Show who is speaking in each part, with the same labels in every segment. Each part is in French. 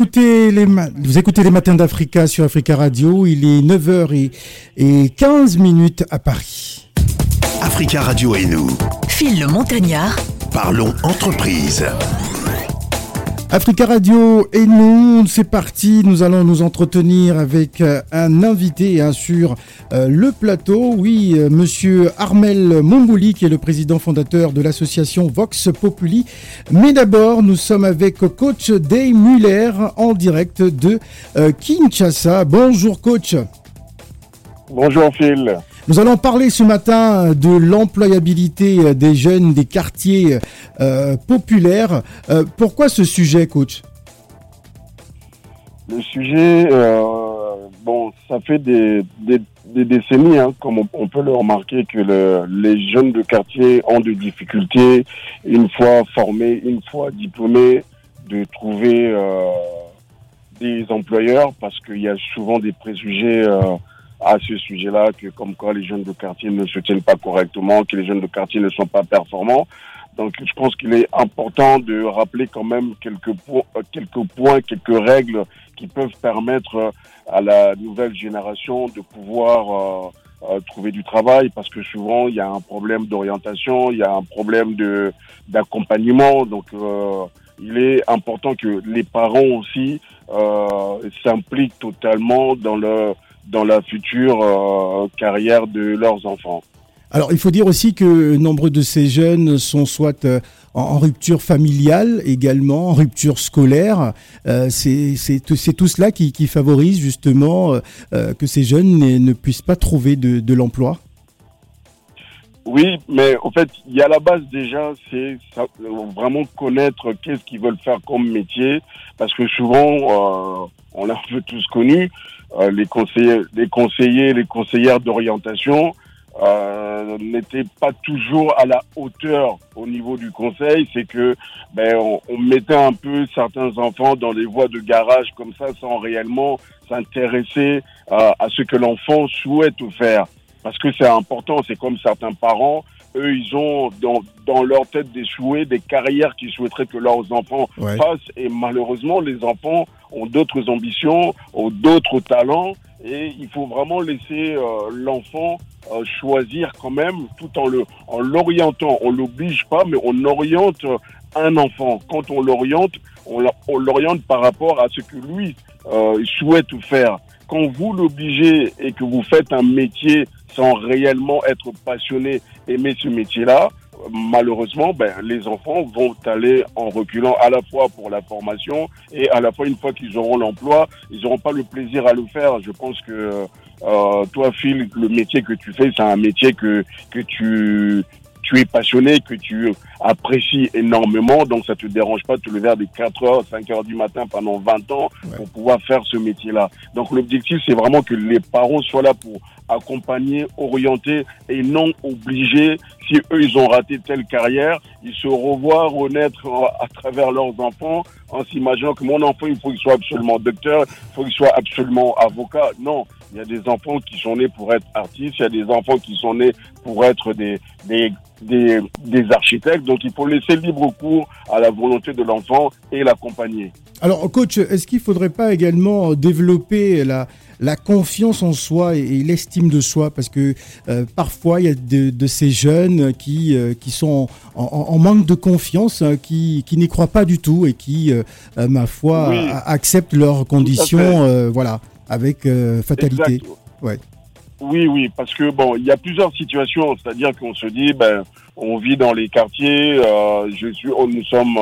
Speaker 1: écoutez les, vous écoutez les matins d'Africa sur Africa Radio. Il est 9h et, 15 minutes à Paris.
Speaker 2: Africa Radio et nous.
Speaker 3: Phil le Montagnard.
Speaker 2: Parlons entreprise.
Speaker 1: Africa Radio et nous, c'est parti. Nous allons nous entretenir avec euh, un invité hein, sur euh, le plateau. Oui, euh, monsieur Armel Mombouli, qui est le président fondateur de l'association Vox Populi. Mais d'abord, nous sommes avec coach Day Muller en direct de Kinshasa. Bonjour coach.
Speaker 4: Bonjour Phil.
Speaker 1: Nous allons parler ce matin de l'employabilité des jeunes des quartiers euh, populaires. Euh, pourquoi ce sujet, coach?
Speaker 4: Le sujet, euh, bon, ça fait des, décennies, hein, comme on, peut le remarquer, que les jeunes de quartier ont des difficultés, une fois formés, une fois diplômés, de trouver des employeurs parce qu'il y a souvent des préjugés à ce sujet-là, que comme quoi les jeunes de quartier ne se tiennent pas correctement, que les jeunes de quartier ne sont pas performants. Donc je pense qu'il est important de rappeler quand même quelques, points, euh, quelques points, quelques règles qui peuvent permettre euh, à la nouvelle génération de pouvoir euh, trouver du travail parce que souvent il y a un problème d'orientation, il y a un problème de d'accompagnement. Donc il est important que les parents aussi s'impliquent totalement dans le dans la future euh, carrière de leurs enfants.
Speaker 1: Alors, il faut dire aussi que nombre de ces jeunes sont soit euh, en, rupture familiale également, en rupture scolaire. Euh, c'est tout cela qui, qui favorise justement que ces jeunes ne, puissent pas trouver de, de l'emploi.
Speaker 4: Oui, mais en fait, il y a la base déjà, c'est vraiment connaître qu'est-ce qu'ils veulent faire comme métier, parce que souvent, on l'a tous connu, euh, les conseillers, les conseillers, les conseillères d'orientation euh, n'étaient pas toujours à la hauteur au niveau du conseil. C'est que ben on, on, mettait un peu certains enfants dans les voies de garage comme ça sans réellement s'intéresser à, à ce que l'enfant souhaite faire. Parce que c'est important, c'est comme certains parents, eux, ils ont dans, dans leur tête des souhaits, des carrières qu'ils souhaiteraient que leurs enfants fassent. Et malheureusement, les enfants ont d'autres ambitions, ont d'autres talents. Et il faut vraiment laisser euh, l'enfant euh, choisir quand même, tout en le en l'orientant. On l'oblige pas, mais on oriente un enfant. Quand on l'oriente, on l'oriente par rapport à ce que lui euh, souhaite faire. Quand vous l'obligez et que vous faites un métier sans réellement être passionné, aimer ce métier-là, malheureusement, ben, les enfants vont aller en reculant à la fois pour la formation et à la fois une fois qu'ils auront l'emploi, ils n'auront pas le plaisir à le faire. Je pense que euh, toi, Phil, le métier que tu fais, c'est un métier que que tu tu es passionné, que tu apprécies énormément, donc ça te dérange pas de te lever à des 4 heures, 5 heures du matin pendant 20 ans pour pouvoir faire ce métier-là. Donc l'objectif, c'est vraiment que les parents soient là pour accompagner, orienter et non obliger. Si eux, ils ont raté telle carrière, ils se revoient renaître à travers leurs enfants en s'imaginant que mon enfant, il faut qu'il soit absolument docteur, il faut qu'il soit absolument avocat. Non, il y a des enfants qui sont nés pour être artistes, il y a des enfants qui sont nés pour être des, des, des, des architectes. Donc il faut laisser libre cours à la volonté de l'enfant et l'accompagner.
Speaker 1: Alors, coach, est-ce qu'il ne faudrait pas également développer la, la confiance en soi et, l'estime de soi? Parce que euh, parfois, il y a de, ces jeunes qui, euh, qui sont en, manque de confiance, hein, qui, qui n'y croient pas du tout et qui, euh, ma foi, acceptent leurs conditions voilà, avec fatalité.
Speaker 4: Ouais. Oui, oui, parce que bon, il y a plusieurs situations, c'est-à-dire qu'on se dit, ben, on vit dans les quartiers, je suis, nous sommes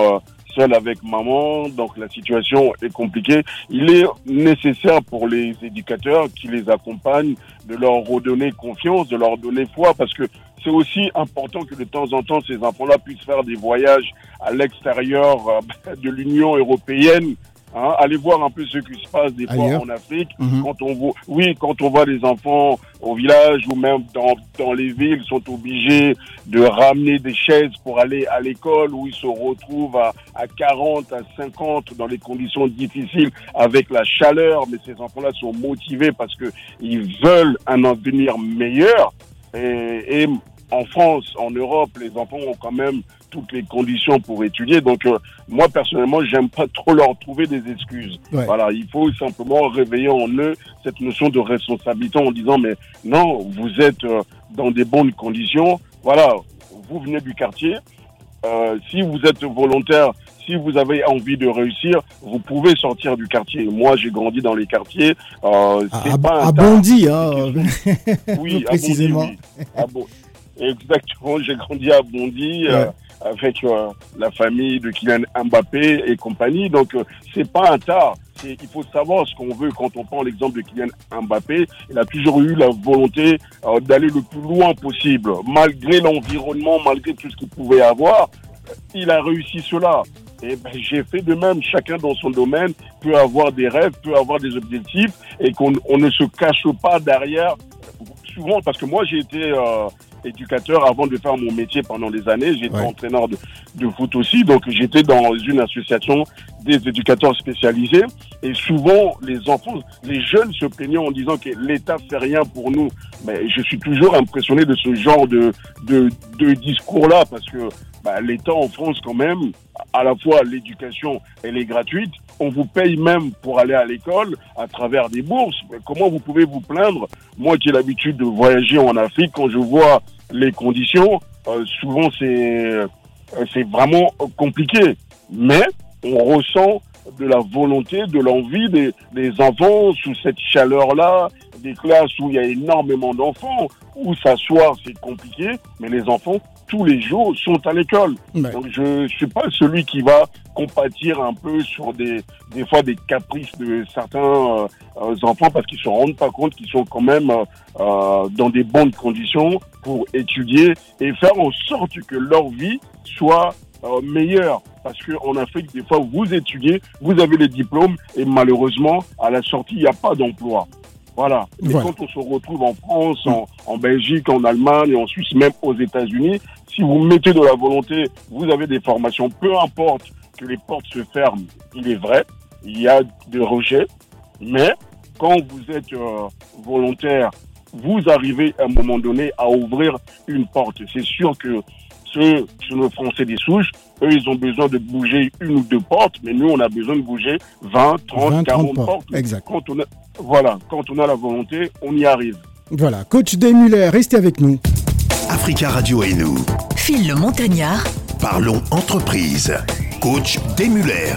Speaker 4: seul avec maman, donc la situation est compliquée. Il est nécessaire pour les éducateurs qui les accompagnent de leur redonner confiance, de leur donner foi, parce que c'est aussi important que de temps en temps ces enfants-là puissent faire des voyages à l'extérieur euh, de l'Union européenne Hein, allez voir un peu ce qui se passe des fois en Afrique. Mhm. Quand on voit, oui, quand on voit des enfants au village ou même dans, dans les villes sont obligés de ramener des chaises pour aller à l'école où ils se retrouvent à, à 40, à 50 dans les conditions difficiles avec la chaleur. Mais ces enfants-là sont motivés parce que ils veulent un avenir meilleur. Et, et en France, en Europe, les enfants ont quand même toutes les conditions pour étudier. Donc euh, moi personnellement, j'aime pas trop leur trouver des excuses. Voilà, il faut simplement réveiller en eux cette notion de responsabilité en disant mais non, vous êtes euh, dans des bonnes conditions. Voilà, vous venez du quartier. Euh, si vous êtes volontaire, si vous avez envie de réussir, vous pouvez sortir du quartier. Moi, j'ai grandi dans les quartiers.
Speaker 1: Euh, c'est à, pas à Bondy, hein, oui, précisément.
Speaker 4: Exactement, j'ai grandi à Bondy. Euh, avec euh, la famille de Kylian Mbappé et compagnie. Donc, euh, c'est pas un tard. Il faut savoir ce qu'on veut quand on prend l'exemple de Kylian Mbappé. Il a toujours eu la volonté euh, d'aller le plus loin possible, malgré l'environnement, malgré tout ce qu'il pouvait avoir. Il a réussi cela. Et ben, j'ai fait de même. Chacun dans son domaine peut avoir des rêves, peut avoir des objectifs, et qu'on on ne se cache pas derrière. Souvent, parce que moi j'ai été euh, éducateur avant de faire mon métier pendant des années. J'étais entraîneur de, de, foot aussi, donc j'étais dans une association des éducateurs spécialisés. Et souvent, les enfants, les jeunes se plaignaient en disant que l'État fait rien pour nous. Mais je suis toujours impressionné de ce genre de, de, de discours-là parce que bah, l'État en France, quand même, à la fois l'éducation, elle est gratuite. On vous paye même pour aller à l'école à travers des bourses. Mais comment vous pouvez vous plaindre? Moi qui ai l'habitude de voyager en Afrique, quand je vois les conditions, euh, souvent c'est euh, c'est vraiment compliqué. Mais on ressent de la volonté, de l'envie des, des enfants sous cette chaleur-là, des classes où il y a énormément d'enfants, où s'asseoir c'est compliqué, mais les enfants tous les jours sont à l'école. Donc je suis pas celui qui va compatir un peu sur des des fois des caprices de certains euh, enfants parce qu'ils se rendent pas compte qu'ils sont quand même euh, dans des bonnes conditions pour étudier et faire en sorte que leur vie soit euh, meilleure. Parce qu'en Afrique, des fois, vous étudiez, vous avez les diplômes et malheureusement, à la sortie, il n'y a pas d'emploi. Voilà. Et quand on se retrouve en France, en, en, Belgique, en Allemagne, en Suisse, même aux États-Unis, si vous mettez de la volonté, vous avez des formations, peu importe que les portes se ferment, il est vrai, il y a des rejets, mais quand vous êtes euh, volontaire, vous arrivez à un moment donné à ouvrir une porte. C'est sûr que ceux qui sont Français des souches, eux, ils ont besoin de bouger une ou deux portes, mais nous, on a besoin de bouger 20, 30, 40 portes.
Speaker 1: Exact.
Speaker 4: Quand on a, voilà, quand on a la volonté, on y arrive.
Speaker 1: Voilà, coach Desmuller, restez avec nous.
Speaker 2: Africa Radio et nous.
Speaker 3: Phil le Montagnard.
Speaker 2: Parlons entreprise. Coach Desmuller.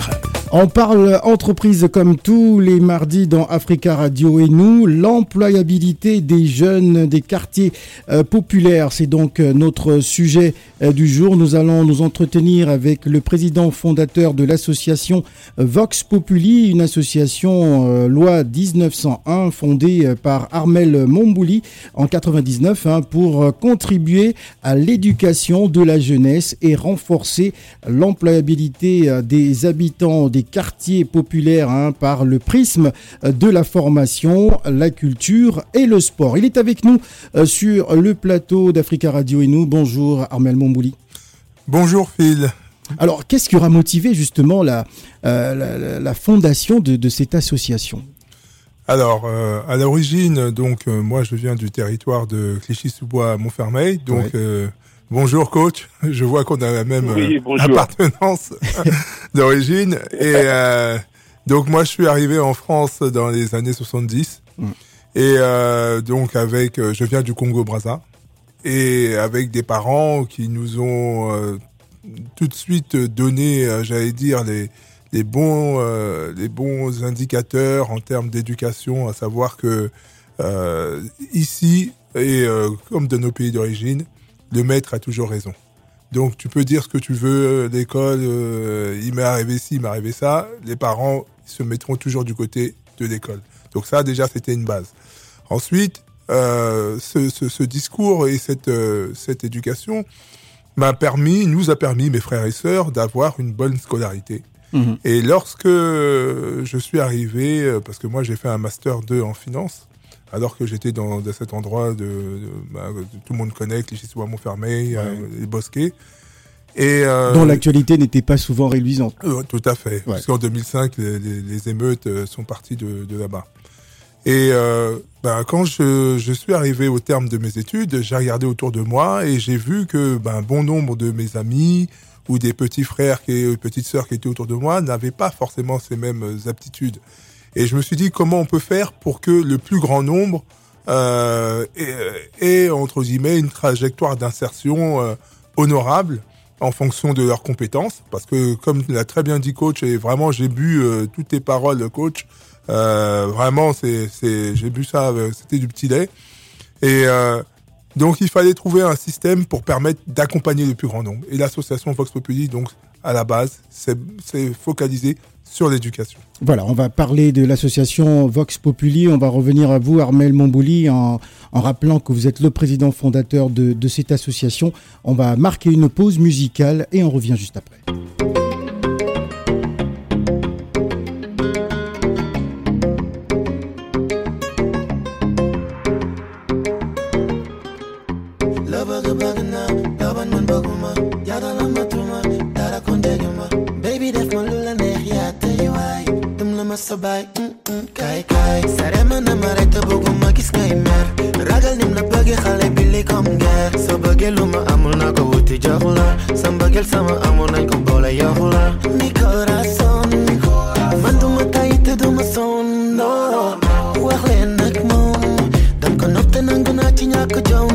Speaker 1: On parle entreprise comme tous les mardis dans Africa Radio et nous, l'employabilité des jeunes des quartiers euh, populaires. C'est donc euh, notre sujet euh, du jour. Nous allons nous entretenir avec le président fondateur de l'association Vox Populi, une association loi 1901 fondée par Armel Mombouli en 99 hein, pour contribuer à l'éducation de la jeunesse et renforcer l'employabilité des habitants des quartiers populaires hein, par le prisme de la formation, la culture et le sport. Il est avec nous euh, sur le plateau d'Africa Radio et nous. Bonjour Armel Mombouli.
Speaker 5: Bonjour Phil.
Speaker 1: Alors, qu'est-ce qui aura motivé justement la, euh, la, fondation de, cette association?
Speaker 5: Alors, euh, à l'origine, donc moi je viens du territoire de Clichy-sous-Bois, Montfermeil, donc Bonjour coach, je vois qu'on a la même euh, appartenance d'origine. Et euh, donc moi je suis arrivé en France dans les années 70. Mm. Et euh, donc avec, je viens du Congo-Brazza. Et avec des parents qui nous ont tout de suite donné, j'allais dire, les, les, bons, les bons indicateurs en termes d'éducation, à savoir que ici, et comme de nos pays d'origine, le maître a toujours raison. Donc tu peux dire ce que tu veux, l'école, euh, il m'est arrivé ci, il m'est arrivé ça, les parents se mettront toujours du côté de l'école. Donc ça déjà c'était une base. Ensuite, euh, ce, ce, ce, discours et cette, euh, cette éducation m'a permis, nous a permis, mes frères et sœurs, d'avoir une bonne scolarité. Mhm. Et lorsque je suis arrivé, euh, parce que moi j'ai fait un master 2 en finance, alors que j'étais dans, cet endroit de, bah, tout le monde connaît, Clichy-sous Montfermeil, euh, les Bosquets.
Speaker 1: Et euh, dont l'actualité n'était pas souvent réluisante.
Speaker 5: Euh, tout à fait. Parce qu'en 2005, les, émeutes sont parties de, là-bas. Et euh, ben, quand je, je, suis arrivé au terme de mes études, j'ai regardé autour de moi et j'ai vu que ben, bon nombre de mes amis ou des petits frères et petites sœurs qui étaient autour de moi n'avaient pas forcément ces mêmes aptitudes. Et je me suis dit comment on peut faire pour que le plus grand nombre euh, ait, entre guillemets une trajectoire d'insertion euh, honorable en fonction de leurs compétences. Parce que comme l'a très bien dit coach, et vraiment j'ai bu euh, toutes tes paroles coach, euh, vraiment c'est, c'est, j'ai bu ça, c'était du petit lait. Et donc il fallait trouver un système pour permettre d'accompagner le plus grand nombre. Et l'association Vox Populi, donc à la base, c'est, c'est focalisé sur l'éducation.
Speaker 1: Voilà, on va parler de l'association Vox Populi. On va revenir à vous, Armel Mombouli, en, rappelant que vous êtes le président fondateur de cette association. On va marquer une pause musicale et on revient juste après. собой, м-м, кай-кай Сарема на морето богу маки снаймер Рагалним на баге хале били комгер Со баге лума амул на го ути джохула Сам багел сама амул на го боле йохула Ми корасон Ман дума таите дума сон, no
Speaker 3: Уахле нак мом Дам конопте нангу начи няко джон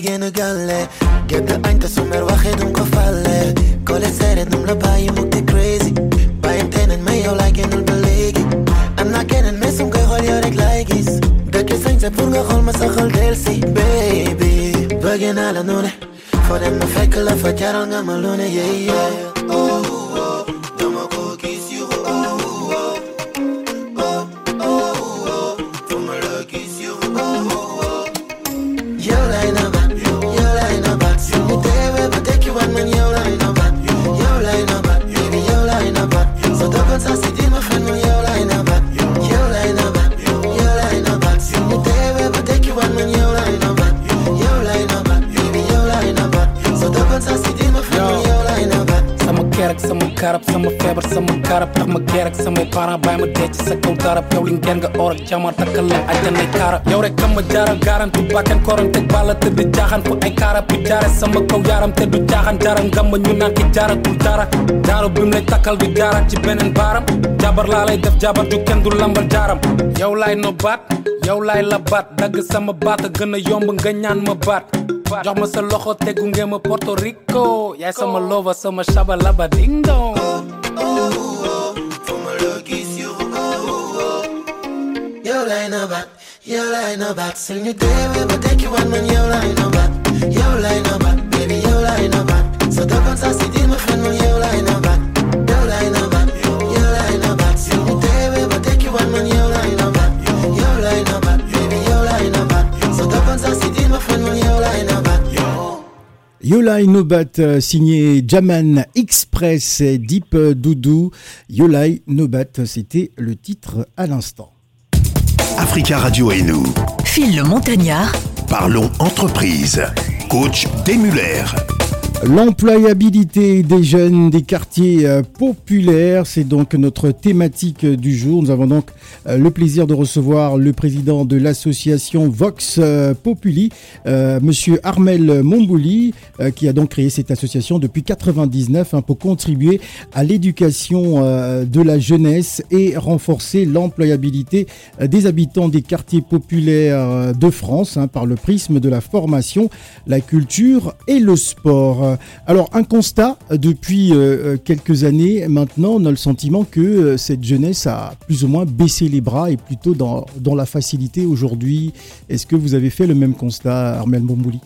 Speaker 3: began to Karak
Speaker 6: sama feber sama karak, cut up sama garak some para by my get se kon cut up yo ingen ga ora chama ta kala garam tu bakan koron bala te bi jahan ko ay cut up jarang some ko jarang te bi jahan jaram gam jaro bim le takal bi garam barang jabar lalai lay jabar du ken du lambal jaram yo lay nobat bat lay la sama bat gëna yomb nga ñaan jox ma sa loxo te gunge ma Porto Rico yaay sama lova sama shabalaba ding dong
Speaker 3: Oh, oh, oh, oh. For my lucky few. Oh, oh, oh. yow lay na baat yow lay na baat suñu deewee ba tekkiwaat man yow lay na baat yow lay na about, baby yow lay na baat sa doxal sa si dir ma xel man yow lay na
Speaker 1: Yolai Nobat euh, signé Jaman Express Deep Doudou. Yolai Nobat, c'était le titre à l'instant.
Speaker 2: Africa Radio et nous.
Speaker 7: Phil le Montagnard.
Speaker 2: Parlons entreprise. Coach Desmuller.
Speaker 1: L'employabilité des jeunes des quartiers euh, populaires, c'est donc notre thématique du jour. Nous avons donc euh, le plaisir de recevoir le président de l'association Vox euh, Populi, Monsieur Armel Mombouli, qui a donc créé cette association depuis 99 hein, pour contribuer à l'éducation de la jeunesse et renforcer l'employabilité des habitants des quartiers populaires de France hein, par le prisme de la formation, la culture et le sport. Euh, Alors un constat depuis euh, euh, quelques années maintenant, on a le sentiment que euh, cette jeunesse a plus ou moins baissé les bras et plutôt dans, dans la facilité aujourd'hui. Est-ce que vous avez fait le même constat, Armel Bombouli?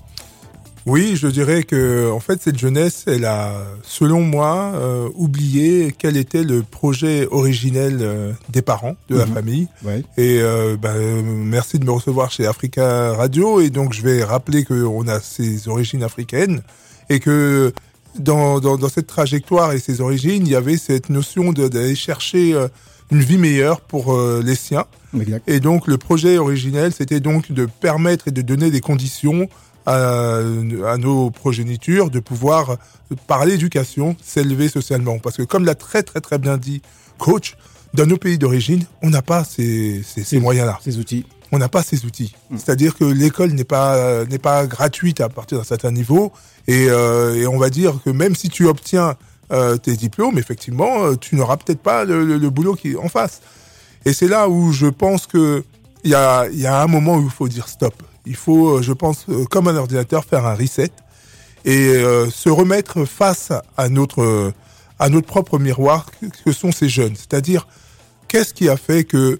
Speaker 5: Oui, je dirais que en fait cette jeunesse, elle a, selon moi, euh, oublié quel était le projet originel euh, des parents, de la
Speaker 1: Mhm.
Speaker 5: famille.
Speaker 1: Ouais.
Speaker 5: Et euh, ben, merci de me recevoir chez Africa Radio. Et donc je vais rappeler qu'on a ses origines africaines et que dans, dans, dans cette trajectoire et ses origines, il y avait cette notion d'aller chercher euh, une vie meilleure pour euh, les siens.
Speaker 1: Exact.
Speaker 5: Et donc le projet originel, c'était donc de permettre et de donner des conditions à, à nos progénitures de pouvoir, par l'éducation, s'élever socialement. Parce que comme l'a très très très bien dit coach, dans nos pays d'origine, on n'a pas ces, ces, ces moyens-là.
Speaker 1: Ces outils.
Speaker 5: On n'a pas ces outils. C'est-à-dire que l'école n'est pas n'est pas gratuite à partir d'un certain niveau. Et, euh, et on va dire que même si tu obtiens euh, tes diplômes, effectivement, euh, tu n'auras peut-être pas le, le- le boulot qui est en face. Et c'est là où je pense que il y a, y a un moment où il faut dire stop. Il faut, euh, je pense, euh, comme un ordinateur, faire un reset et euh, se remettre face à notre euh, à notre propre miroir que sont ces jeunes. C'est-à-dire, qu'est-ce qui a fait que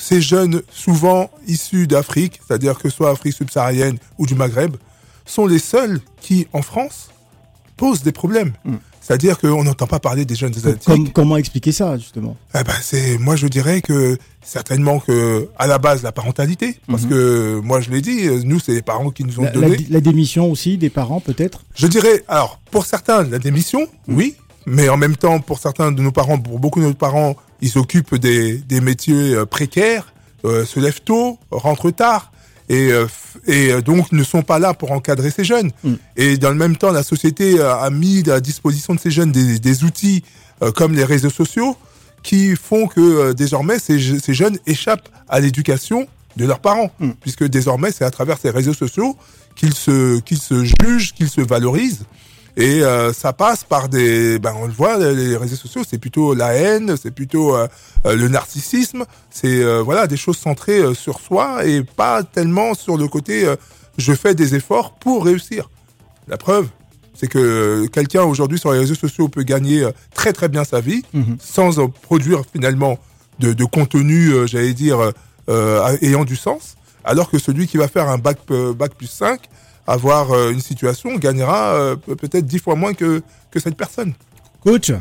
Speaker 5: ces jeunes, souvent issus d'Afrique, c'est-à-dire que soit Afrique subsaharienne ou du Maghreb, sont les seuls qui, en France, posent des problèmes. C'est-à-dire qu'on n'entend pas parler des jeunes asiatiques.
Speaker 1: Com- comment expliquer ça, justement?
Speaker 5: Eh ben, c'est, moi, je dirais que certainement que, à la base, la parentalité, parce que moi, je l'ai dit, nous, c'est les parents qui nous ont
Speaker 1: la,
Speaker 5: donné.
Speaker 1: la démission aussi des parents, peut-être?
Speaker 5: Je dirais, alors, pour certains, la démission, oui, mais en même temps, pour certains de nos parents, pour beaucoup de nos parents, ils s'occupent des, des métiers euh, précaires, euh, se lèvent tôt, rentrent tard, et, euh, et donc ne sont pas là pour encadrer ces jeunes. Et dans le même temps, la société a mis à disposition de ces jeunes des, des outils euh, comme les réseaux sociaux qui font que euh, désormais ces, ces jeunes échappent à l'éducation de leurs parents, puisque désormais c'est à travers ces réseaux sociaux qu'ils se qu'ils se jugent, qu'ils se valorisent. Et euh, ça passe par des, ben on le voit, les réseaux sociaux, c'est plutôt la haine, c'est plutôt euh, euh, le narcissisme, c'est euh, voilà des choses centrées sur soi et pas tellement sur le côté je fais des efforts pour réussir. La preuve, c'est que quelqu'un aujourd'hui sur les réseaux sociaux peut gagner très très bien sa vie sans euh, produire finalement de, de contenu, j'allais dire, ayant du sens, alors que celui qui va faire un bac, bac plus 5, avoir euh, une situation, gagnera euh, pe- peut-être dix fois moins que, que cette personne.
Speaker 1: Coach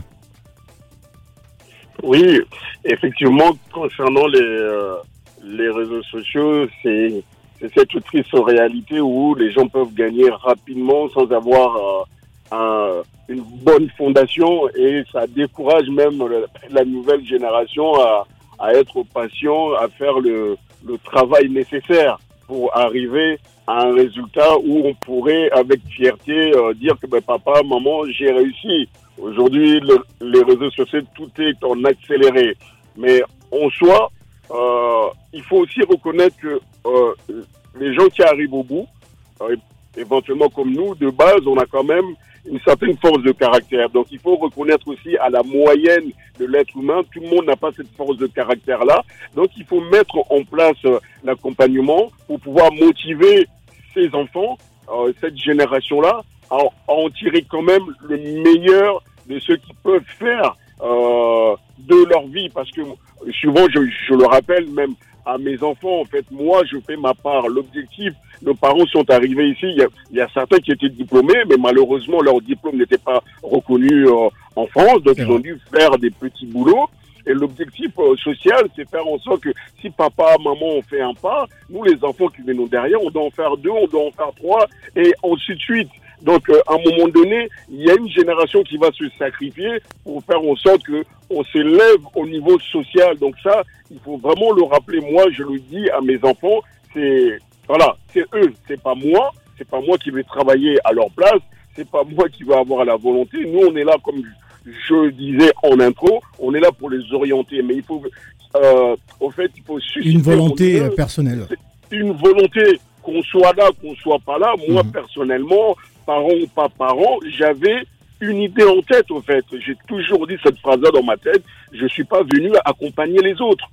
Speaker 4: Oui, effectivement, concernant les, euh, les réseaux sociaux, c'est c'est cette triste réalité où les gens peuvent gagner rapidement sans avoir euh, un- une bonne fondation et ça décourage même le- la nouvelle génération à, à être patient, à faire le, le travail nécessaire pour arriver un résultat où on pourrait avec fierté euh, dire que ben, papa, maman, j'ai réussi. Aujourd'hui, le- les réseaux sociaux, tout est en accéléré. Mais en soi, euh, il faut aussi reconnaître que euh, les gens qui arrivent au bout, éventuellement comme nous, de base, on a quand même une certaine force de caractère. Donc il faut reconnaître aussi à la moyenne de l'être humain, tout le monde n'a pas cette force de caractère-là. Donc il faut mettre en place l'accompagnement pour pouvoir motiver ces enfants, euh, cette génération-là, à, à en tirer quand même le meilleur de ce qu'ils peuvent faire euh, de leur vie. Parce que souvent, je, je le rappelle même à mes enfants, en fait, moi, je fais ma part. L'objectif, nos parents sont arrivés ici. Il y, a, il y a certains qui étaient diplômés, mais malheureusement, leur diplôme n'était pas reconnu euh, en France. Donc, ils ont dû faire des petits boulots. Et l'objectif euh, social, c'est faire en sorte que si papa, maman ont fait un pas, nous, les enfants qui viennent derrière, on doit en faire deux, on doit en faire trois, et ainsi de suite. Donc, euh, à un moment donné, il y a une génération qui va se sacrifier pour faire en sorte que on s'élève au niveau social. Donc ça, il faut vraiment le rappeler. Moi, je le dis à mes enfants, c'est voilà, c'est eux, c'est pas moi, c'est pas moi qui vais travailler à leur place, c'est pas moi qui vais avoir la volonté. Nous, on est là, comme je disais en intro, on est là pour les orienter. Mais il faut, euh, au fait, il faut susciter
Speaker 1: Une volonté
Speaker 4: eux
Speaker 1: personnelle.
Speaker 4: une volonté qu'on soit là, qu'on soit pas là. Moi,
Speaker 1: Mhm.
Speaker 4: personnellement, parent ou pas parent, j'avais une idée en tête, au fait. J'ai toujours dit cette phrase-là dans ma tête. Je suis pas venu accompagner les autres.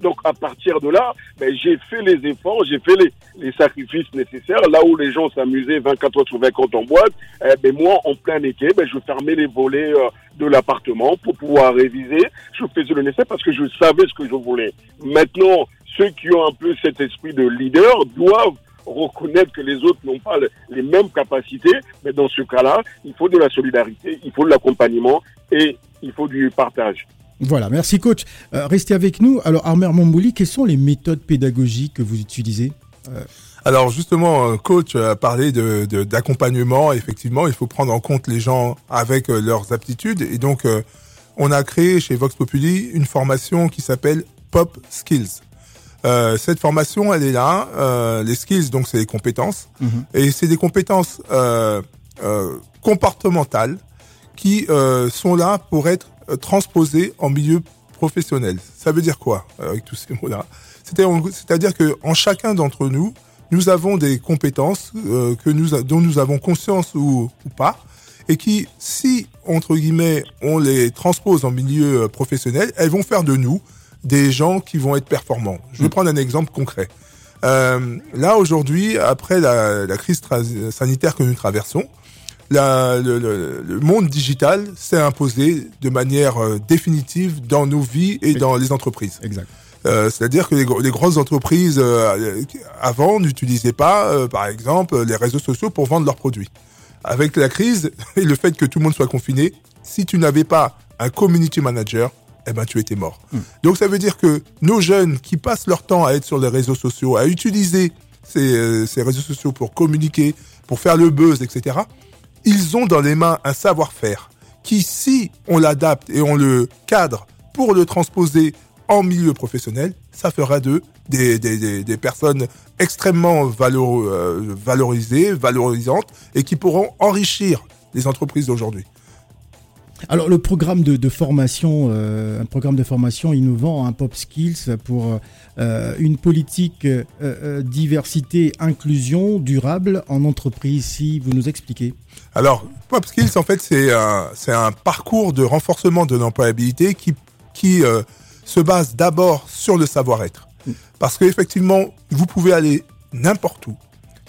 Speaker 4: Donc, à partir de là, ben, j'ai fait les efforts, j'ai fait les, sacrifices nécessaires. Là où les gens s'amusaient 24 heures sur 24 en boîte, eh ben, moi, en plein été, ben, je fermais les volets euh, de l'appartement pour pouvoir réviser. Je faisais le nécessaire parce que je savais ce que je voulais. Maintenant, ceux qui ont un peu cet esprit de leader doivent reconnaître que les autres n'ont pas le- les mêmes capacités, mais dans ce cas-là, il faut de la solidarité, il faut de l'accompagnement et il faut du partage.
Speaker 1: Voilà, merci coach. Euh, restez avec nous. Alors Armer Mambouli, quelles sont les méthodes pédagogiques que vous utilisez
Speaker 5: Alors justement, euh, coach a parlé de d'accompagnement. Effectivement, il faut prendre en compte les gens avec euh, leurs aptitudes. Et donc, euh, on a créé chez Vox Populi une formation qui s'appelle Pop Skills. Euh, cette formation, elle est là. Euh, les skills, donc, c'est les compétences. Et c'est des compétences euh, euh, comportementales qui euh, sont là pour être euh, transposées en milieu professionnel. Ça veut dire quoi euh, avec tous ces mots-là? C'est-à-dire que en chacun d'entre nous, nous avons des compétences euh, que nous dont nous avons conscience ou, ou pas, et qui, si entre guillemets on les transpose en milieu professionnel, elles vont faire de nous des gens qui vont être performants. Je vais prendre un exemple concret. Euh, là aujourd'hui, après la, la crise sanitaire que nous traversons, la- le, le- le monde digital s'est imposé de manière euh, définitive dans nos vies et dans les entreprises.
Speaker 1: Exact.
Speaker 5: Euh, C'est-à-dire que les, gro- les grosses entreprises euh, avant n'utilisaient pas, euh, par exemple, les réseaux sociaux pour vendre leurs produits. Avec la crise et le fait que tout le monde soit confiné, si tu n'avais pas un community manager, eh ben tu étais mort. Donc ça veut dire que nos jeunes qui passent leur temps à être sur les réseaux sociaux, à utiliser ces, ces réseaux sociaux pour communiquer, pour faire le buzz, etc., ils ont dans les mains un savoir-faire qui, si on l'adapte et on le cadre pour le transposer en milieu professionnel, ça fera d'eux des, personnes extrêmement euh, valorisées, valorisantes et qui pourront enrichir les entreprises d'aujourd'hui.
Speaker 1: Alors le programme de, de formation, euh, un programme de formation innovant, un Pop Skills pour euh, une politique euh, diversité inclusion durable en entreprise. Si vous nous expliquez.
Speaker 5: Alors, Pop Skills, en fait, c'est un, c'est un parcours de renforcement de l'employabilité qui, qui se base d'abord sur le savoir-être. Parce qu'effectivement, vous pouvez aller n'importe où.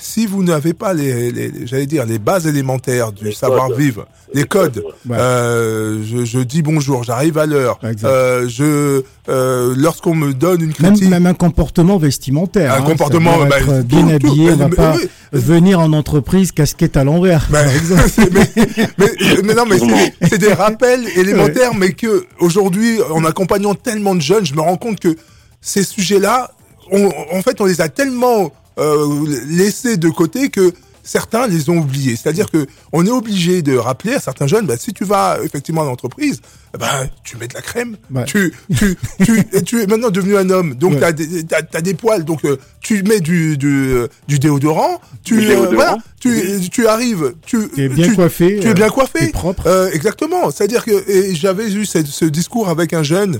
Speaker 5: Si vous n'avez pas les, les- les- j'allais dire, les bases élémentaires du savoir-vivre, les codes,
Speaker 1: Ouais.
Speaker 5: euh, je, je dis bonjour, j'arrive à l'heure, euh, je, euh, lorsqu'on me donne une
Speaker 1: Même,
Speaker 5: critique,
Speaker 1: même un comportement vestimentaire.
Speaker 5: Un
Speaker 1: hein,
Speaker 5: comportement, bah,
Speaker 1: être
Speaker 5: tout,
Speaker 1: bien
Speaker 5: tout,
Speaker 1: habillé. on
Speaker 5: mais-
Speaker 1: va
Speaker 5: mais-
Speaker 1: pas venir en entreprise casquette à l'envers.
Speaker 5: Ben, mais, mais, mais non, mais c'est- c'est des rappels élémentaires, mais que aujourd'hui, en accompagnant tellement de jeunes, je me rends compte que ces sujets-là, on- en fait, on les a tellement euh, laissés de côté que certains les ont oubliés. C'est-à-dire que on est obligé de rappeler à certains jeunes, ben, si tu vas effectivement en entreprise, ben, tu mets de la crème,
Speaker 1: Ouais.
Speaker 5: tu, tu, tu, tu es maintenant devenu un homme, donc
Speaker 1: Ouais.
Speaker 5: t'as des, t'as, t'as des poils, donc euh, tu mets du, du, du déodorant, tu, euh, voilà, tu, tu arrives, tu,
Speaker 1: Tu es bien
Speaker 5: tu-
Speaker 1: coiffé.
Speaker 5: tu es
Speaker 1: euh,
Speaker 5: bien coiffé.
Speaker 1: propre.
Speaker 5: Euh, exactement. C'est-à-dire que j'avais eu ce, ce discours avec un jeune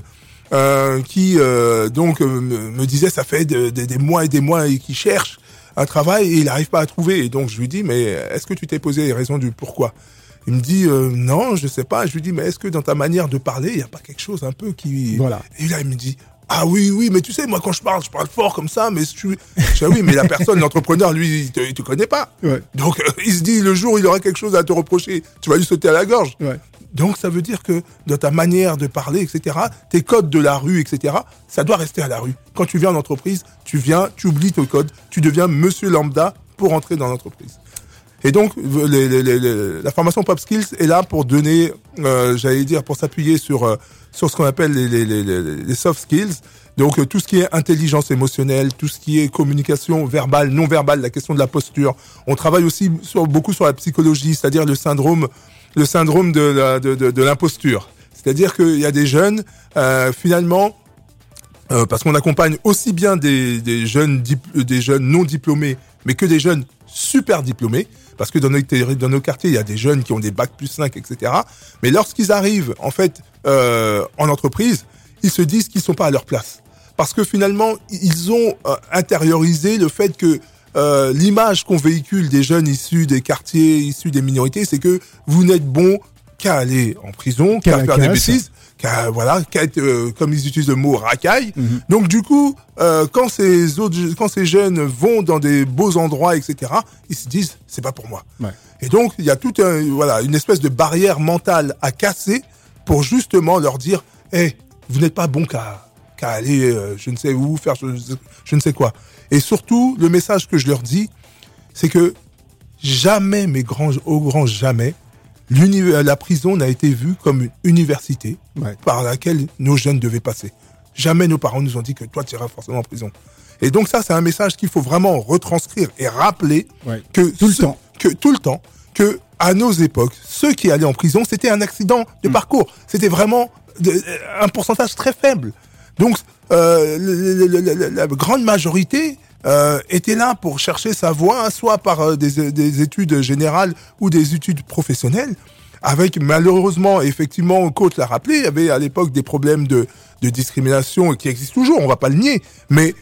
Speaker 5: euh, qui euh, donc euh, me, disait ça fait de- de- des mois et des mois et qui cherche un travail et il n'arrive pas à trouver. Et donc je lui dis mais est-ce que tu t'es posé les raisons du pourquoi? Il me dit euh, non, je sais pas. Je lui dis mais est-ce que dans ta manière de parler, il y a pas quelque chose un peu qui
Speaker 1: Voilà.
Speaker 5: Et là il me dit ah oui, oui, mais tu sais, moi quand je parle, je parle fort comme ça, mais je, je dis, ah oui, mais la personne, l'entrepreneur, lui, il te, il te connaît pas.
Speaker 1: Ouais.
Speaker 5: Donc euh, il se dit, le jour où il aura quelque chose à te reprocher, tu vas lui sauter à la gorge.
Speaker 1: Ouais.
Speaker 5: Donc ça veut dire que dans ta manière de parler, etc., tes codes de la rue, etc., ça doit rester à la rue. Quand tu viens en entreprise, tu viens, tu oublies tes codes, tu deviens monsieur lambda pour entrer dans l'entreprise. Et donc, la formation Pop Skills est là pour donner, euh, j'allais dire, pour s'appuyer sur euh, sur ce qu'on appelle les, soft skills. Donc, euh, tout ce qui est intelligence émotionnelle, tout ce qui est communication verbale, non verbale, la question de la posture. On travaille aussi beaucoup sur la psychologie, c'est-à-dire le syndrome, le syndrome de, de, de, l'imposture. C'est-à-dire qu'il y a des jeunes, euh, finalement, euh, parce qu'on accompagne aussi bien des, jeunes dip- des jeunes non diplômés, mais que des jeunes super diplômés, parce que dans nos, quartiers, il y a des jeunes qui ont des bacs plus 5, etc. Mais lorsqu'ils arrivent, en fait, euh, en entreprise, ils se disent qu'ils sont pas à leur place. Parce que finalement, ils ont euh, intériorisé le fait que euh, l'image qu'on véhicule des jeunes issus des quartiers, issus des minorités, c'est que vous n'êtes bon qu'à aller en prison,
Speaker 1: Qu'à
Speaker 5: faire des bêtises, qu'à voilà, qu'à être, euh, comme ils utilisent le mot racaille.
Speaker 1: Mhm.
Speaker 5: Donc du coup, euh, quand ces autres, quand ces jeunes vont dans des beaux endroits, etc., ils se disent c'est pas pour moi.
Speaker 1: Ouais.
Speaker 5: Et donc il y a toute un, voilà une espèce de barrière mentale à casser pour justement leur dire, eh, vous n'êtes pas bon qu'à qu'à aller euh, je ne sais où faire je, je ne sais quoi. Et surtout, le message que je leur dis, c'est que jamais, mes grands, au grand jamais, l'uni- la prison n'a été vue comme une université
Speaker 1: Ouais.
Speaker 5: par laquelle nos jeunes devaient passer. Jamais nos parents nous ont dit que toi, tu iras forcément en prison. Et donc ça, c'est un message qu'il faut vraiment retranscrire et rappeler
Speaker 1: Ouais.
Speaker 5: que
Speaker 1: Tout le
Speaker 5: ce-
Speaker 1: temps.
Speaker 5: que tout le temps, que à nos époques, ceux qui allaient en prison, c'était un accident de
Speaker 1: Mm.
Speaker 5: parcours. C'était vraiment de- un pourcentage très faible. Donc, euh, la grande majorité euh, était là pour chercher sa voie, hein, soit par euh, des, des études générales ou des études professionnelles. Avec malheureusement, effectivement, Côte l'a rappelé, il y avait à l'époque des problèmes de, discrimination qui existent toujours, on va pas le nier, mais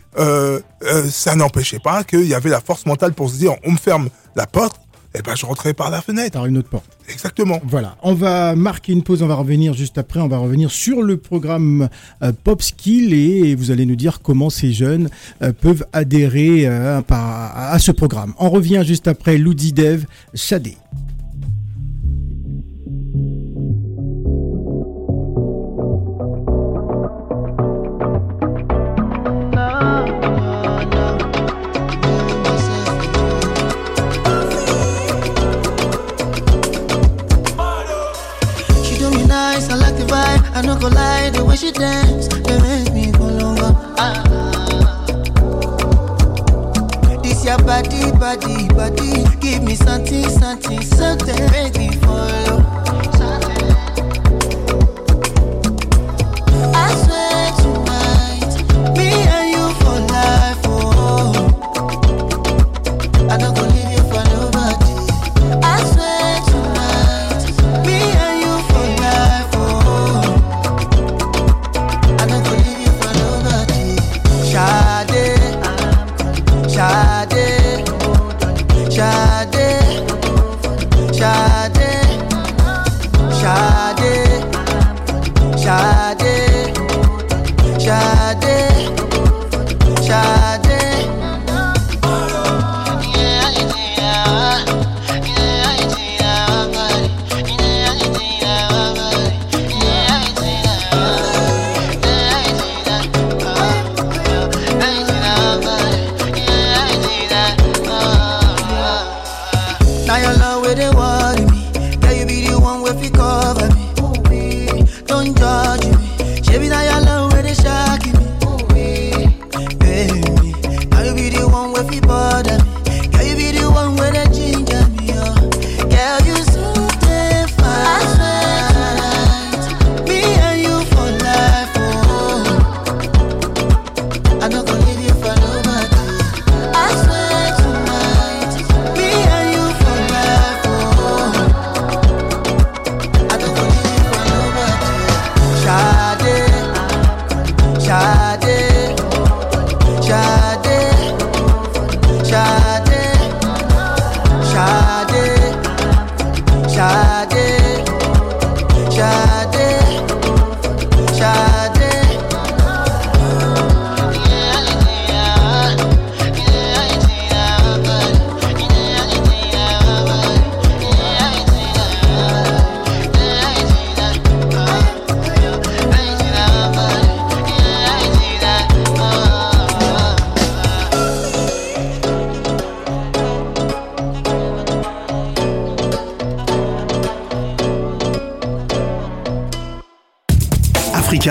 Speaker 5: ça n'empêchait pas qu'il y avait la force mentale pour se dire on me ferme la porte, et ben je rentrais par la fenêtre.
Speaker 1: Par une autre porte.
Speaker 5: Exactement.
Speaker 1: Voilà, on va marquer une pause, on va revenir juste après, on va revenir sur le programme euh, Pop Skill et, vous allez nous dire comment ces jeunes euh, peuvent adhérer euh, par- à ce programme. On revient juste après Loudi Dev, Shadé.
Speaker 3: She dance, they make me go longer. Ah. This your body, body, body, give me something, something, something, make me follow.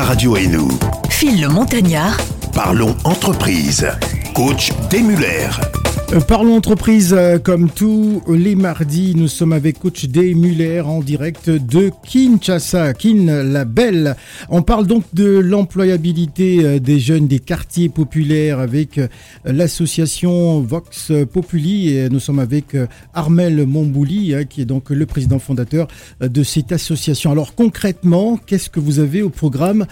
Speaker 2: Radio et nous.
Speaker 7: Phil le Montagnard,
Speaker 2: Parlons entreprise. Coach Demuller.
Speaker 1: Euh, Parlons entreprise, euh, comme tous les mardis, nous sommes avec coach Day Muller en direct de Kinshasa, Kin la Belle. On parle donc de l'employabilité euh, des jeunes des quartiers populaires avec l'association Vox Populi nous sommes avec Armel Mombouli hein, qui est donc le président fondateur de cette association. Alors concrètement, qu'est-ce que vous avez au programme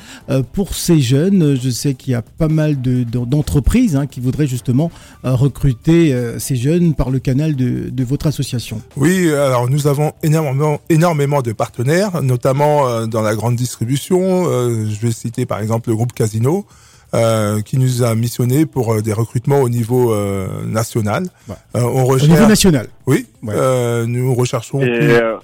Speaker 1: pour ces jeunes? Je sais qu'il y a pas mal de- de- d'entreprises hein, qui voudraient justement euh, euh, ces jeunes par le canal de, de votre association.
Speaker 5: Oui, alors nous avons énormément, énormément de partenaires, notamment euh, dans la grande distribution. Euh, je vais citer par exemple le groupe Casino, euh, qui nous a missionné pour euh, des recrutements au niveau euh, national.
Speaker 1: Ouais.
Speaker 5: Euh, on
Speaker 1: Au niveau national.
Speaker 5: oui,
Speaker 1: Ouais.
Speaker 5: euh, nous recherchons.
Speaker 4: Et,
Speaker 5: plus-
Speaker 4: euh,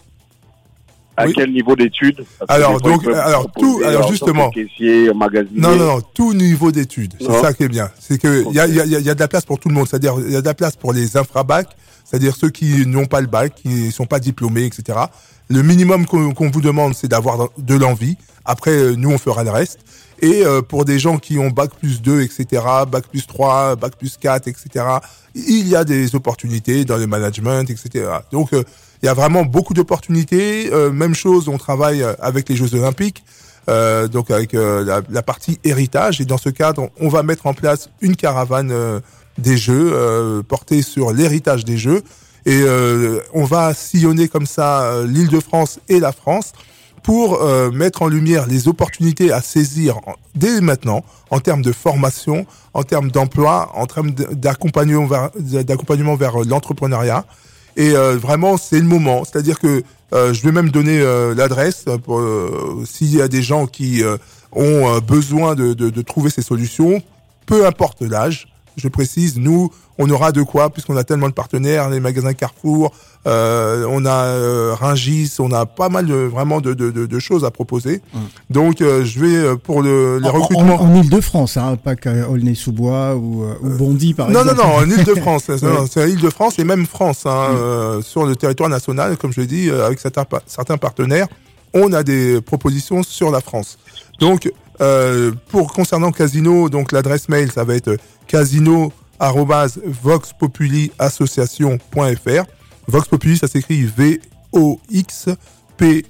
Speaker 4: À
Speaker 5: Oui.
Speaker 4: quel niveau d'études
Speaker 5: Alors, donc, alors, tout- alors, justement.
Speaker 4: Caissier.
Speaker 5: Non, non, non, tout niveau d'études. C'est ça qui est bien. C'est que il y a, il y, a, il y a de la place pour tout le monde. C'est-à-dire, il y a de la place pour les infrabacs, c'est-à-dire ceux qui n'ont pas le bac, qui ne sont pas diplômés, etc. Le minimum qu'on qu'on vous demande, c'est d'avoir de l'envie. Après, euh, nous, on fera le reste. Et euh, pour des gens qui ont bac plus 2, etc., bac plus 3, bac plus 4, etc., il y a des opportunités dans le management, etc. Donc, euh, il y a vraiment beaucoup d'opportunités. Euh, même chose, on travaille euh, avec les Jeux Olympiques, euh, donc avec euh, la, la partie héritage. Et dans ce cadre, on va mettre en place une caravane euh, des Jeux portée sur l'héritage des Jeux. Et on va sillonner comme ça euh, l'Île-de-France et la France pour euh, mettre en lumière les opportunités à saisir dès maintenant en termes de formation, en termes d'emploi, en termes d'accompagnement vers, vers l'entrepreneuriat. Et euh, vraiment, c'est le moment. C'est-à-dire que euh, je vais même donner euh, l'adresse s'il y a des gens qui ont besoin de trouver ces solutions, peu importe l'âge. Je précise, nous, on aura de quoi puisqu'on a tellement de partenaires, les magasins Carrefour, euh, on a euh, Ringis, on a pas mal de, vraiment de, de, de, de choses à proposer. Donc, euh, je vais pour le, les
Speaker 1: En- en-
Speaker 5: recrutements.
Speaker 1: En, Ile-de-France, hein, pas qu'à Aulnay-sous-Bois ou, euh, ou Bondy, par
Speaker 5: Non, non,
Speaker 1: exemple.
Speaker 5: non, en Ile-de-France. c'est- Ile-de-France et même France, hein, euh, sur le territoire national, comme je l'ai dit, avec certains, certains partenaires, on a des propositions sur la France. Donc, euh, pour concernant Casino, donc l'adresse mail, ça va être casino@voxpopuliassociation.fr. Vox Populi, ça s'écrit V-O-X P-O-P-U-L-I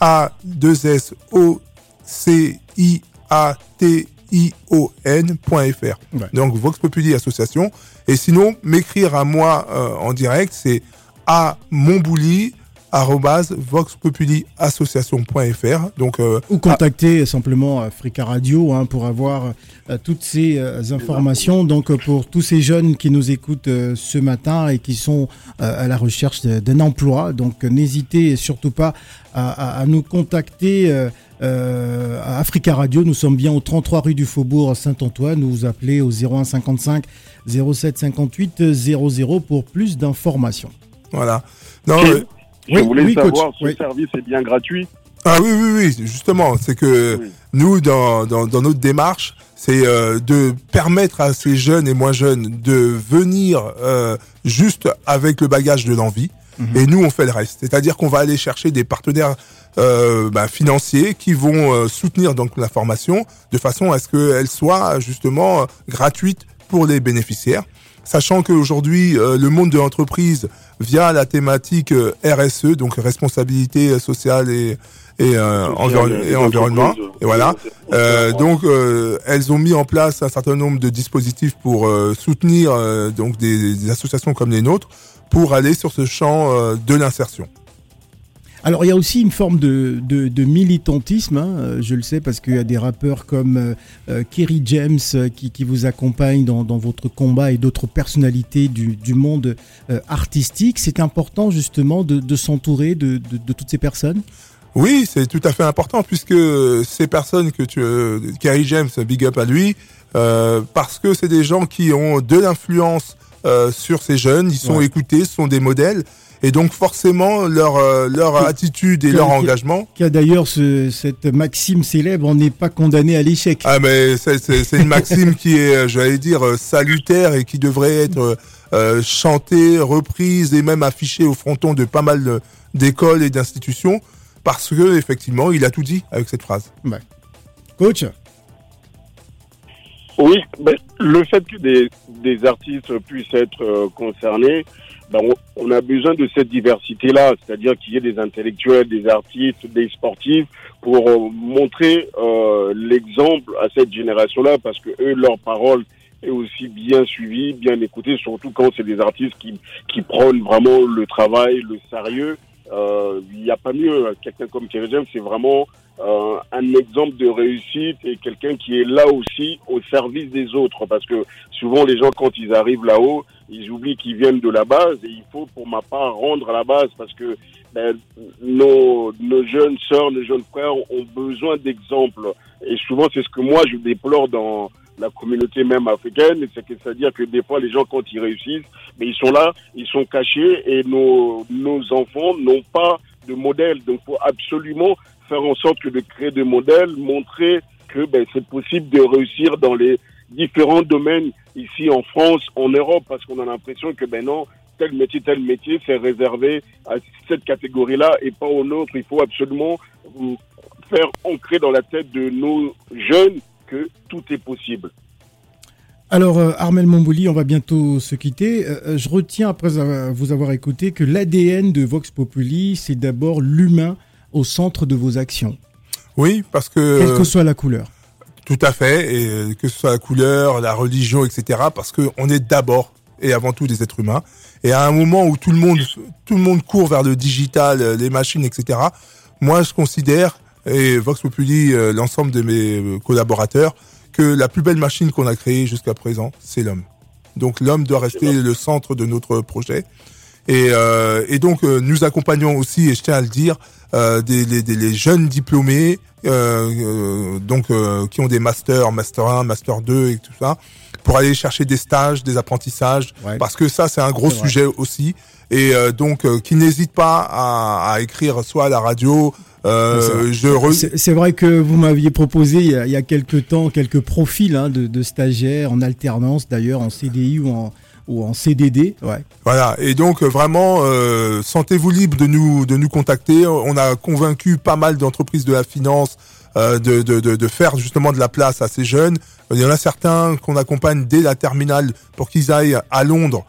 Speaker 5: A-2-S-O-C-I-A-T-I-O-N.fr.
Speaker 1: Ouais.
Speaker 5: Donc Vox Populi Association. Et sinon, m'écrire à moi euh, en direct, c'est à monbouli voxpopuliassociation.fr. Donc, euh,
Speaker 1: Ou contacter simplement Africa Radio hein, pour avoir euh, toutes ces euh, informations. Donc pour tous ces jeunes qui nous écoutent euh, ce matin et qui sont euh, à la recherche d'un emploi, donc n'hésitez surtout pas à, à- à nous contacter. euh, euh, à Africa Radio, nous sommes bien au 33 rue du Faubourg Saint-Antoine. Vous vous appelez au 01 55 07 58 00 pour plus d'informations.
Speaker 5: voilà. Non, euh,
Speaker 4: Je
Speaker 1: Oui,
Speaker 4: voulais
Speaker 1: oui, coach.
Speaker 4: savoir, ce
Speaker 1: Oui.
Speaker 4: service est bien gratuit
Speaker 5: Ah oui, oui, oui, justement, c'est que
Speaker 4: Oui.
Speaker 5: nous, dans, dans, dans notre démarche, c'est euh, de permettre à ces jeunes et moins jeunes de venir euh, juste avec le bagage de l'envie. Et nous, on fait le reste. C'est-à-dire qu'on va aller chercher des partenaires euh, bah, financiers qui vont euh, soutenir donc la formation de façon à ce qu'elle soit justement euh, gratuite pour les bénéficiaires. Sachant qu'aujourd'hui, euh, le monde de l'entreprise, via la thématique euh, RSE, donc responsabilité sociale et, et, euh, environ- et environnement, et voilà. Euh, donc, euh, elles ont mis en place un certain nombre de dispositifs pour euh, soutenir euh, donc des, des associations comme les nôtres pour aller sur ce champ euh, de l'insertion.
Speaker 1: Alors il y a aussi une forme de, de, de militantisme, hein, euh, je le sais parce qu'il y a des rappeurs comme euh, euh, Kerry James euh, qui, qui vous accompagnent dans, dans votre combat et d'autres personnalités du, du monde euh, artistique. C'est important justement de, de s'entourer de, de, de toutes ces personnes?
Speaker 5: Oui, c'est tout à fait important puisque ces personnes que tu, euh, Kerry James, big up à lui, euh, parce que c'est des gens qui ont de l'influence euh, sur ces jeunes, ils sont
Speaker 1: Ouais.
Speaker 5: écoutés, ce sont des modèles, et donc forcément leur euh, leur attitude et leur
Speaker 1: qui-
Speaker 5: engagement.
Speaker 1: Qui a d'ailleurs ce, cette maxime célèbre on n'est pas condamné à l'échec.
Speaker 5: Ah mais c'est une maxime qui est, euh, j'allais dire, euh, salutaire et qui devrait être euh, chantée, reprise et même affichée au fronton de pas mal d'écoles et d'institutions parce que effectivement, il a tout dit avec cette phrase.
Speaker 1: Coach?
Speaker 4: Oui, ben, le fait que des, des artistes puissent être euh, concernés, ben, on, a besoin de cette diversité-là, c'est-à-dire qu'il y ait des intellectuels, des artistes, des sportifs, pour euh, montrer euh, l'exemple à cette génération-là, parce que eux, leur parole est aussi bien suivie, bien écoutée, surtout quand c'est des artistes qui, qui prônent vraiment le travail, le sérieux. Euh, Il n'y a pas mieux. Quelqu'un comme James, c'est vraiment euh, un exemple de réussite et quelqu'un qui est là aussi au service des autres. Parce que souvent, les gens, quand ils arrivent là-haut, ils oublient qu'ils viennent de la base et il faut, pour ma part, rendre la base parce que ben, nos, nos jeunes sœurs, nos jeunes frères ont besoin d'exemples. Et souvent, c'est ce que moi, je déplore dans, la communauté même africaine. C'est-à-dire que des fois, les gens, quand ils réussissent, mais ils sont là, ils sont cachés et nos, nos enfants n'ont pas de modèle. Donc, faut absolument faire en sorte que de créer des modèles, montrer que ben, c'est possible de réussir dans les différents domaines ici en France, en Europe, parce qu'on a l'impression que ben non, tel métier, tel métier, c'est réservé à cette catégorie-là et pas aux nôtres. Il faut absolument mm, faire ancrer dans la tête de nos jeunes que tout est possible.
Speaker 1: Alors, euh, Armel Mombouli, on va bientôt se quitter. Euh, euh, je retiens, après vous avoir écouté, que l'ADN de Vox Populi, c'est d'abord l'humain au centre de vos actions,
Speaker 5: Oui, parce
Speaker 1: quelle
Speaker 5: que
Speaker 1: que soit la couleur.
Speaker 5: Tout à fait, et euh, que ce soit la couleur, la religion, etc. Parce que on est d'abord et avant tout des êtres humains. Et à un moment où tout le monde, tout le monde court vers le digital, euh, les machines, etc. Moi, je considère et Vox Populi, euh, l'ensemble de mes collaborateurs, que la plus belle machine qu'on a créée jusqu'à présent, c'est l'homme. Donc l'homme doit rester le centre de notre projet. Et, euh, et donc euh, nous accompagnons aussi, et je tiens à le dire, euh, des, les, des- les jeunes diplômés, euh, euh, donc euh, qui ont des masters, master 1, master 2 et tout ça, pour aller chercher des stages, des apprentissages,
Speaker 1: Ouais.
Speaker 5: parce que ça c'est un gros
Speaker 1: vrai.
Speaker 5: sujet aussi. Et euh, donc euh, qui n'hésitent pas à, à écrire soit à la radio, euh, re-
Speaker 1: C'est c'est vrai que vous m'aviez proposé il y, a, il y a quelques temps quelques profils hein, de, de stagiaires en alternance, d'ailleurs en CDI ou en, en CDD.
Speaker 5: Voilà. Et donc euh, vraiment, euh, sentez-vous libre de nous de nous contacter. On a convaincu pas mal d'entreprises de la finance euh, de, de, de, faire justement de la place à ces jeunes. Il y en a certains qu'on accompagne dès la terminale pour qu'ils aillent à Londres.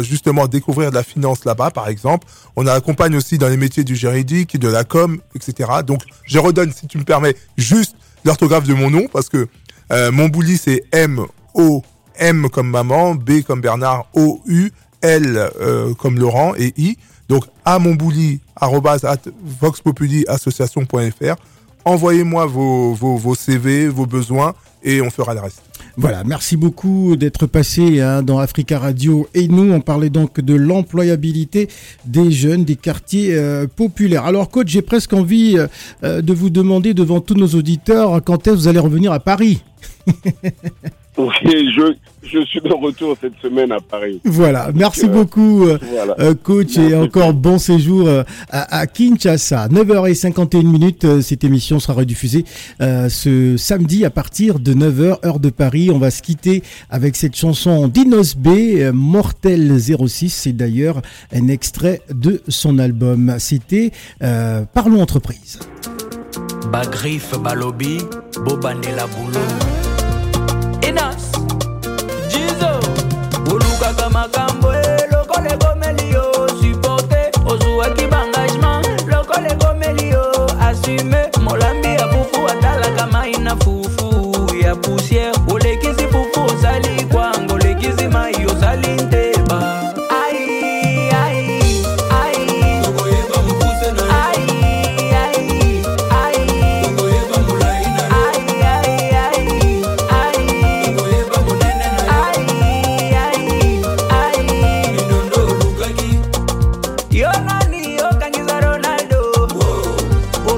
Speaker 5: justement découvrir de la finance là-bas par exemple. On accompagne aussi dans les métiers du juridique, de la com, etc. Donc je redonne, si tu me permets, juste l'orthographe de mon nom parce que mon bouli c'est M O M comme maman, B comme Bernard, O U L euh, comme Laurent et I. Donc à mon bouli arobase at voxpopuliassociation.fr. Envoyez-moi vos, CV, vos besoins et on fera le reste.
Speaker 1: Voilà, merci beaucoup d'être passé hein, dans Africa Radio et nous, on parlait donc de l'employabilité des jeunes des quartiers euh, populaires. Alors coach, j'ai presque envie euh, de vous demander devant tous nos auditeurs quand est-ce que vous allez revenir à Paris?
Speaker 4: Oui, je, je suis de retour cette semaine à Paris.
Speaker 1: Voilà, merci
Speaker 4: Euh,
Speaker 1: beaucoup euh,
Speaker 4: Voilà.
Speaker 1: euh, coach et encore bon séjour à, à Kinshasa. 9h51 minutes, cette émission sera rediffusée euh, ce samedi à partir de 9h heure de Paris. On va se quitter avec cette chanson d'Inos B, Mortel 06. C'est d'ailleurs un extrait de son album. C'était euh, Parlons entreprise.
Speaker 6: bagriffe balobi bobandela bulo in us. Jesus, uluka kama kambo lokole gomelio supporte ozua ki bangagement lokole gomelio assume molambi ya fufu atala kama ina fufu ya poussière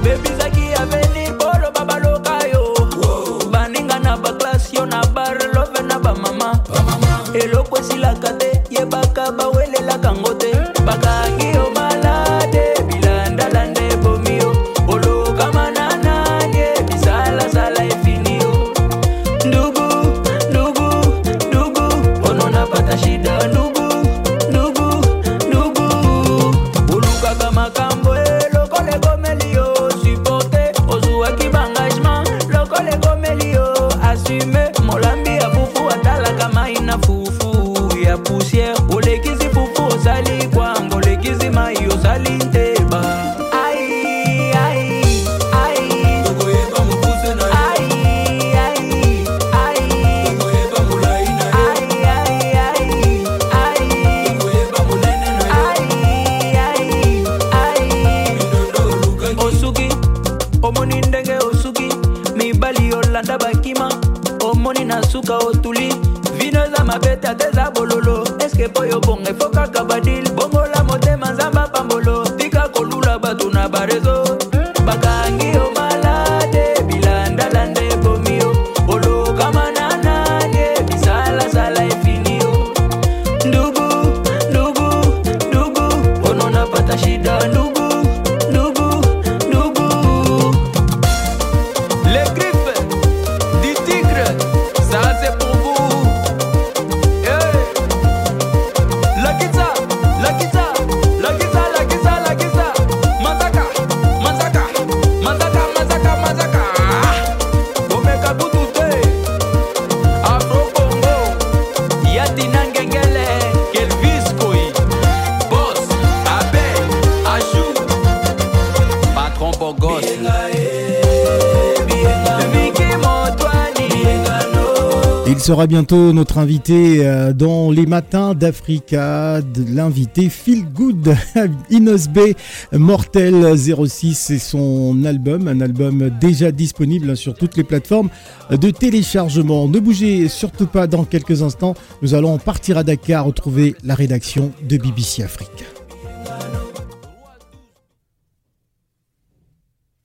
Speaker 6: obebisaki avenir polo babaloka yo. Baninga na baklase yo na bar love na bamama eloko esilaka te yebaka bawelelaka ngo te. Bakangi
Speaker 1: sera bientôt notre invité euh, dans les matins d'Africa, l'invité Feel Good, Inos B, Mortel 06, c'est son album, un album déjà disponible sur toutes les plateformes de téléchargement. Ne bougez surtout pas dans quelques instants, nous allons partir à Dakar retrouver la rédaction de BBC Afrique.